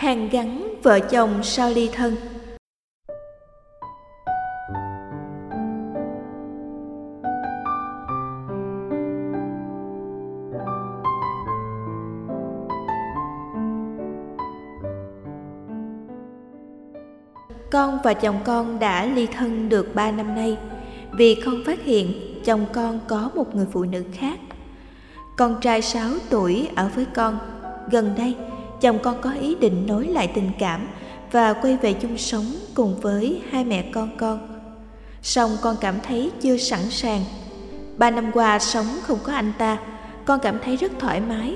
Hàng gắn vợ chồng sau ly thân Con và chồng con đã ly thân được 3 năm nay vì con phát hiện chồng con có một người phụ nữ khác. Con trai 6 tuổi ở với con. Gần đây, chồng con có ý định nối lại tình cảm và quay về chung sống cùng với hai mẹ con con. Song con cảm thấy chưa sẵn sàng. Ba năm qua sống không có anh ta, con cảm thấy rất thoải mái.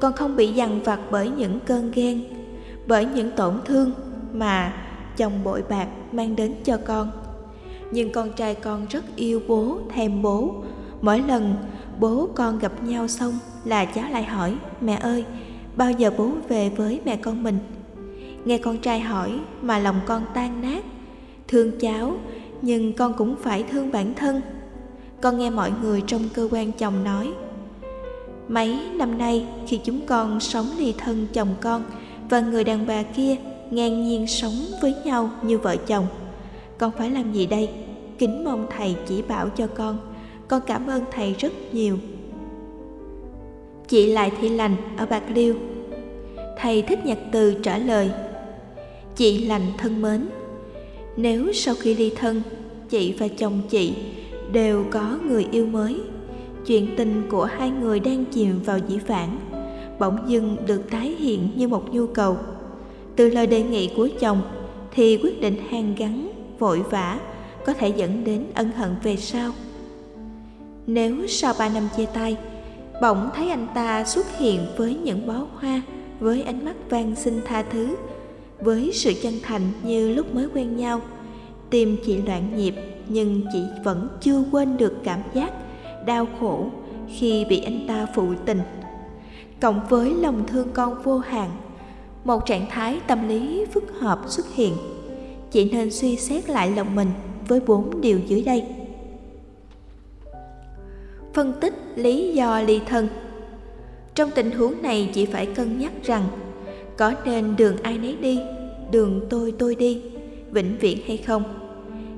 Con không bị dằn vặt bởi những cơn ghen, bởi những tổn thương mà chồng bội bạc mang đến cho con nhưng con trai con rất yêu bố thèm bố mỗi lần bố con gặp nhau xong là cháu lại hỏi mẹ ơi bao giờ bố về với mẹ con mình. Nghe con trai hỏi mà lòng con tan nát. Thương cháu, nhưng con cũng phải thương bản thân. Con nghe mọi người trong cơ quan chồng nói, mấy năm nay khi chúng con sống ly thân chồng con và người đàn bà kia ngang nhiên sống với nhau như vợ chồng, con phải làm gì đây? Kính mong thầy chỉ bảo cho con. Con cảm ơn thầy rất nhiều. Chị lại thị lành ở bạc liêu thầy thích Nhạc từ trả lời, chị lành thân mến, nếu sau khi ly thân, chị và chồng chị đều có người yêu mới, chuyện tình của hai người đang chìm vào dĩ vãng, bỗng dưng được tái hiện như một nhu cầu. Từ lời đề nghị của chồng thì quyết định hàn gắn, vội vã, có thể dẫn đến ân hận về sau. Nếu sau ba năm chia tay, bỗng thấy anh ta xuất hiện với những bó hoa với ánh mắt van xin tha thứ, với sự chân thành như lúc mới quen nhau. Tim chị loạn nhịp, nhưng chị vẫn chưa quên được cảm giác đau khổ khi bị anh ta phụ tình. Cộng với lòng thương con vô hạn, một trạng thái tâm lý phức hợp xuất hiện, chị nên suy xét lại lòng mình với bốn điều dưới đây. Phân tích lý do ly thân trong tình huống này chị phải cân nhắc rằng, có nên đường ai nấy đi, đường tôi tôi đi, vĩnh viễn hay không.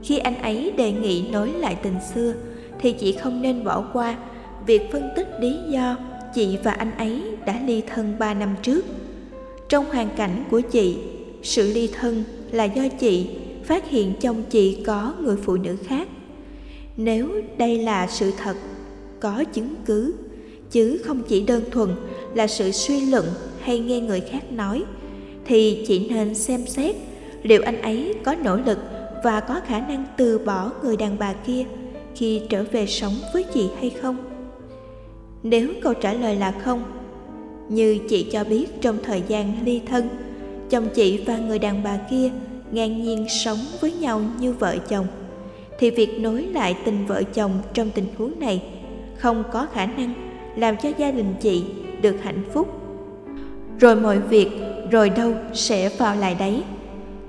Khi anh ấy đề nghị nối lại tình xưa, thì chị không nên bỏ qua việc phân tích lý do chị và anh ấy đã ly thân ba năm trước. Trong hoàn cảnh của chị, sự ly thân là do chị phát hiện chồng chị có người phụ nữ khác. Nếu đây là sự thật, có chứng cứ chứ không chỉ đơn thuần là sự suy luận hay nghe người khác nói, thì chị nên xem xét liệu anh ấy có nỗ lực và có khả năng từ bỏ người đàn bà kia khi trở về sống với chị hay không. Nếu câu trả lời là không, như chị cho biết trong thời gian ly thân, chồng chị và người đàn bà kia ngang nhiên sống với nhau như vợ chồng, thì việc nối lại tình vợ chồng trong tình huống này không có khả năng làm cho gia đình chị được hạnh phúc. Rồi mọi việc, rồi đâu sẽ vào lại đấy.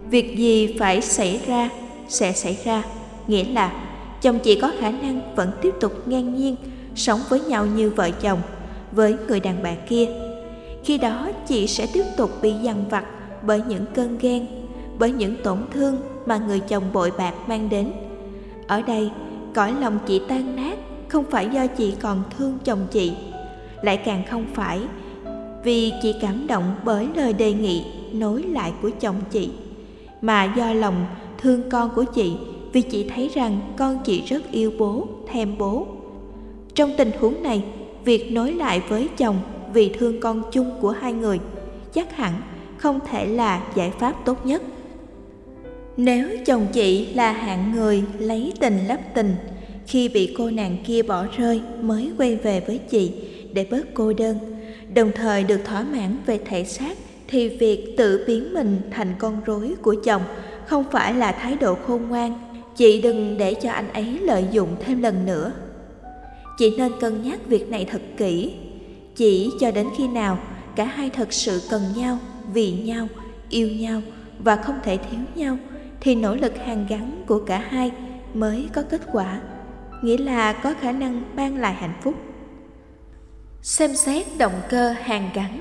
Việc gì phải xảy ra, sẽ xảy ra. Nghĩa là chồng chị có khả năng vẫn tiếp tục ngang nhiên sống với nhau như vợ chồng, với người đàn bà kia. Khi đó chị sẽ tiếp tục bị dằn vặt bởi những cơn ghen, bởi những tổn thương mà người chồng bội bạc mang đến. Ở đây, cõi lòng chị tan nát không phải do chị còn thương chồng chị, lại càng không phải vì chị cảm động bởi lời đề nghị nối lại của chồng chị, mà do lòng thương con của chị vì chị thấy rằng con chị rất yêu bố, thèm bố. Trong tình huống này, việc nối lại với chồng vì thương con chung của hai người chắc hẳn không thể là giải pháp tốt nhất. Nếu chồng chị là hạng người lấy tình lấp tình khi bị cô nàng kia bỏ rơi mới quay về với chị để bớt cô đơn. Đồng thời được thỏa mãn về thể xác thì việc tự biến mình thành con rối của chồng không phải là thái độ khôn ngoan. Chị đừng để cho anh ấy lợi dụng thêm lần nữa. Chị nên cân nhắc việc này thật kỹ. Chỉ cho đến khi nào cả hai thật sự cần nhau, vì nhau, yêu nhau và không thể thiếu nhau thì nỗ lực hàn gắn của cả hai mới có kết quả nghĩa là có khả năng mang lại hạnh phúc. Xem xét động cơ hàn gắn.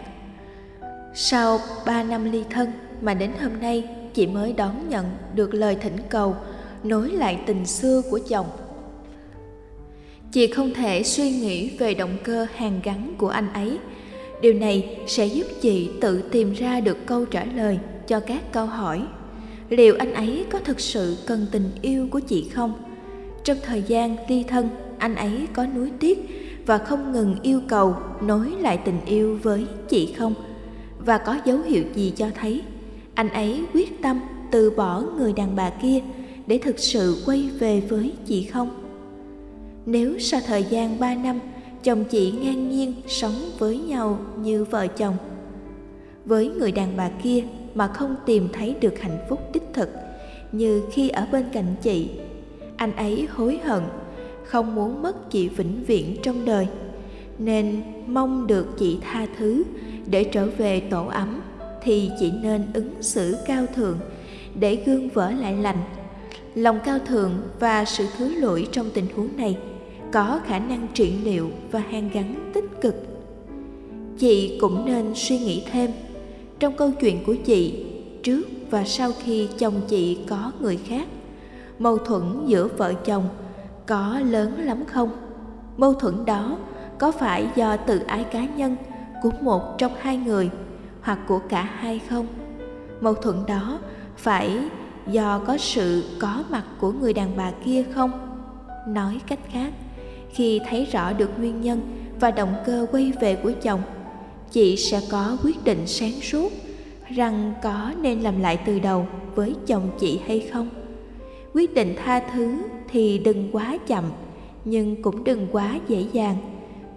Sau ba năm ly thân mà đến hôm nay, chị mới đón nhận được lời thỉnh cầu, nối lại tình xưa của chồng. Chị không thể suy nghĩ về động cơ hàn gắn của anh ấy. Điều này sẽ giúp chị tự tìm ra được câu trả lời cho các câu hỏi. Liệu anh ấy có thực sự cần tình yêu của chị không? Trong thời gian ly thân, anh ấy có nuối tiếc và không ngừng yêu cầu nối lại tình yêu với chị không? Và có dấu hiệu gì cho thấy anh ấy quyết tâm từ bỏ người đàn bà kia để thực sự quay về với chị không? Nếu sau thời gian ba năm, chồng chị ngang nhiên sống với nhau như vợ chồng, với người đàn bà kia mà không tìm thấy được hạnh phúc đích thực, như khi ở bên cạnh chị anh ấy hối hận, không muốn mất chị vĩnh viễn trong đời. Nên mong được chị tha thứ, để trở về tổ ấm, thì chị nên ứng xử cao thượng, để gương vỡ lại lành. Lòng cao thượng và sự thứ lỗi trong tình huống này có khả năng trị liệu và hàn gắn tích cực. Chị cũng nên suy nghĩ thêm trong câu chuyện của chị trước và sau khi chồng chị có người khác mâu thuẫn giữa vợ chồng có lớn lắm không? Mâu thuẫn đó có phải do tự ái cá nhân của một trong hai người hoặc của cả hai không? Mâu thuẫn đó phải do có sự có mặt của người đàn bà kia không? Nói cách khác, khi thấy rõ được nguyên nhân và động cơ quay về của chồng, chị sẽ có quyết định sáng suốt rằng có nên làm lại từ đầu với chồng chị hay không quyết định tha thứ thì đừng quá chậm, nhưng cũng đừng quá dễ dàng,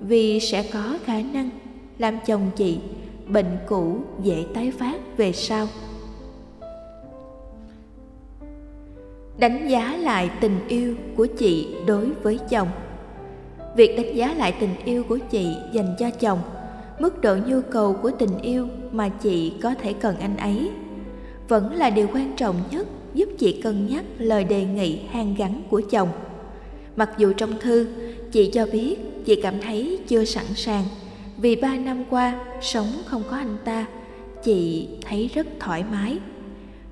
vì sẽ có khả năng làm chồng chị bệnh cũ dễ tái phát về sau. Đánh giá lại tình yêu của chị đối với chồng. Việc đánh giá lại tình yêu của chị dành cho chồng, mức độ nhu cầu của tình yêu mà chị có thể cần anh ấy vẫn là điều quan trọng nhất giúp chị cân nhắc lời đề nghị hàn gắn của chồng. Mặc dù trong thư, chị cho biết chị cảm thấy chưa sẵn sàng, vì ba năm qua sống không có anh ta, chị thấy rất thoải mái.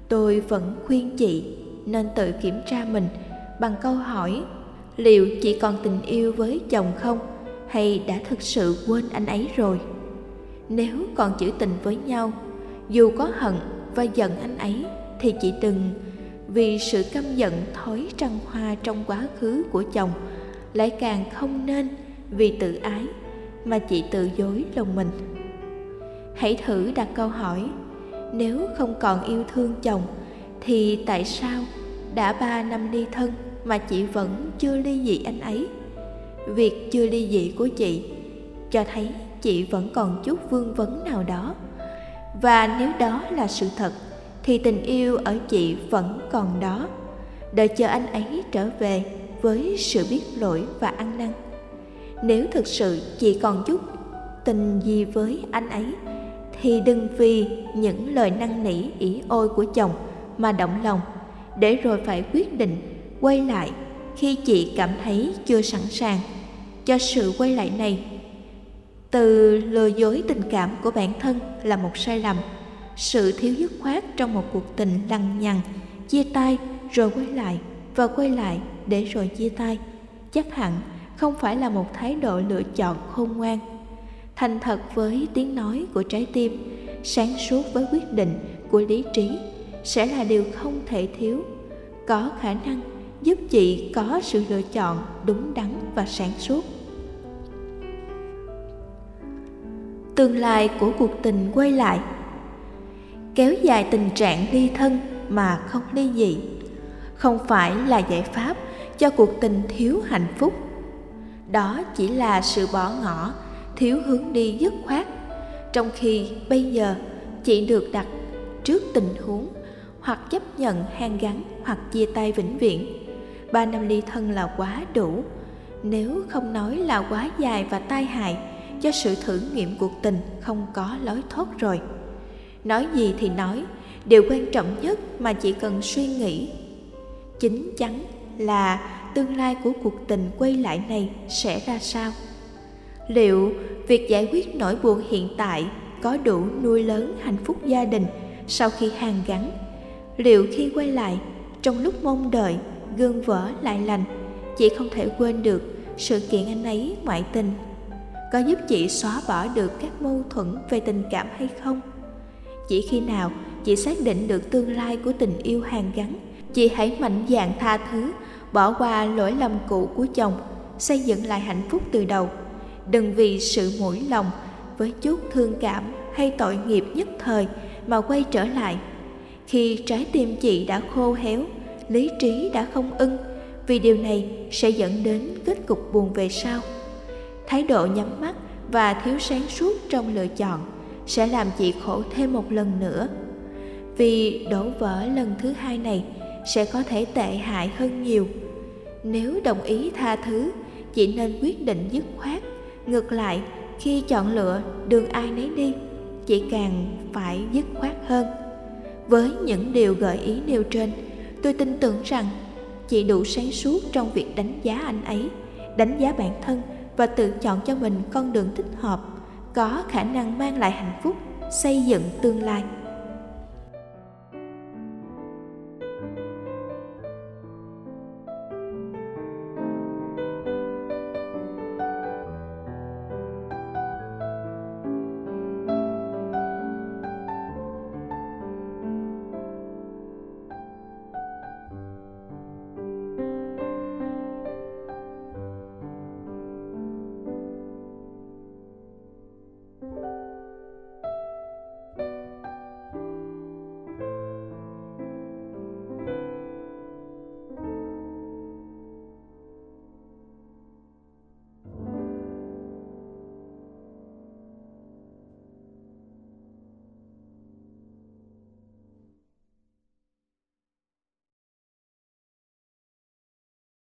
Tôi vẫn khuyên chị nên tự kiểm tra mình bằng câu hỏi liệu chị còn tình yêu với chồng không hay đã thực sự quên anh ấy rồi. Nếu còn giữ tình với nhau, dù có hận và giận anh ấy thì chị đừng, vì sự căm giận thói trăng hoa trong quá khứ của chồng lại càng không nên vì tự ái mà chị tự dối lòng mình. Hãy thử đặt câu hỏi, nếu không còn yêu thương chồng thì tại sao đã ba năm ly thân mà chị vẫn chưa ly dị anh ấy? Việc chưa ly dị của chị cho thấy chị vẫn còn chút vương vấn nào đó và nếu đó là sự thật, thì tình yêu ở chị vẫn còn đó. Đợi chờ anh ấy trở về với sự biết lỗi và ăn năn. Nếu thực sự chị còn chút tình gì với anh ấy, thì đừng vì những lời năn nỉ ỉ ôi của chồng mà động lòng. Để rồi phải quyết định quay lại khi chị cảm thấy chưa sẵn sàng. Cho sự quay lại này từ lừa dối tình cảm của bản thân là một sai lầm. Sự thiếu dứt khoát trong một cuộc tình lằng nhằng, chia tay rồi quay lại và quay lại để rồi chia tay, chắc hẳn không phải là một thái độ lựa chọn khôn ngoan. Thành thật với tiếng nói của trái tim, sáng suốt với quyết định của lý trí sẽ là điều không thể thiếu. Có khả năng giúp chị có sự lựa chọn đúng đắn và sáng suốt. Tương lai của cuộc tình quay lại. Kéo dài tình trạng ly thân mà không ly dị, không phải là giải pháp cho cuộc tình thiếu hạnh phúc. Đó chỉ là sự bỏ ngỏ, thiếu hướng đi dứt khoát, trong khi bây giờ chị được đặt trước tình huống hoặc chấp nhận hang gắn hoặc chia tay vĩnh viễn. Ba năm ly thân là quá đủ, nếu không nói là quá dài và tai hại cho sự thử nghiệm cuộc tình không có lối thoát rồi. Nói gì thì nói, điều quan trọng nhất mà chị cần suy nghĩ. Chính chắn là tương lai của cuộc tình quay lại này sẽ ra sao? Liệu việc giải quyết nỗi buồn hiện tại có đủ nuôi lớn hạnh phúc gia đình sau khi hàn gắn? Liệu khi quay lại, trong lúc mong đợi, gương vỡ lại lành chị không thể quên được sự kiện anh ấy ngoại tình? Có giúp chị xóa bỏ được các mâu thuẫn về tình cảm hay không? Chỉ khi nào chị xác định được tương lai của tình yêu hàn gắn, chị hãy mạnh dạn tha thứ, bỏ qua lỗi lầm cũ của chồng, xây dựng lại hạnh phúc từ đầu. Đừng vì sự mũi lòng với chút thương cảm hay tội nghiệp nhất thời mà quay trở lại. Khi trái tim chị đã khô héo, lý trí đã không ưng, vì điều này sẽ dẫn đến kết cục buồn về sau thái độ nhắm mắt và thiếu sáng suốt trong lựa chọn sẽ làm chị khổ thêm một lần nữa. Vì đổ vỡ lần thứ hai này sẽ có thể tệ hại hơn nhiều. Nếu đồng ý tha thứ, chị nên quyết định dứt khoát. Ngược lại, khi chọn lựa đường ai nấy đi, chị càng phải dứt khoát hơn. Với những điều gợi ý nêu trên, tôi tin tưởng rằng chị đủ sáng suốt trong việc đánh giá anh ấy, đánh giá bản thân và tự chọn cho mình con đường thích hợp, có khả năng mang lại hạnh phúc, xây dựng tương lai.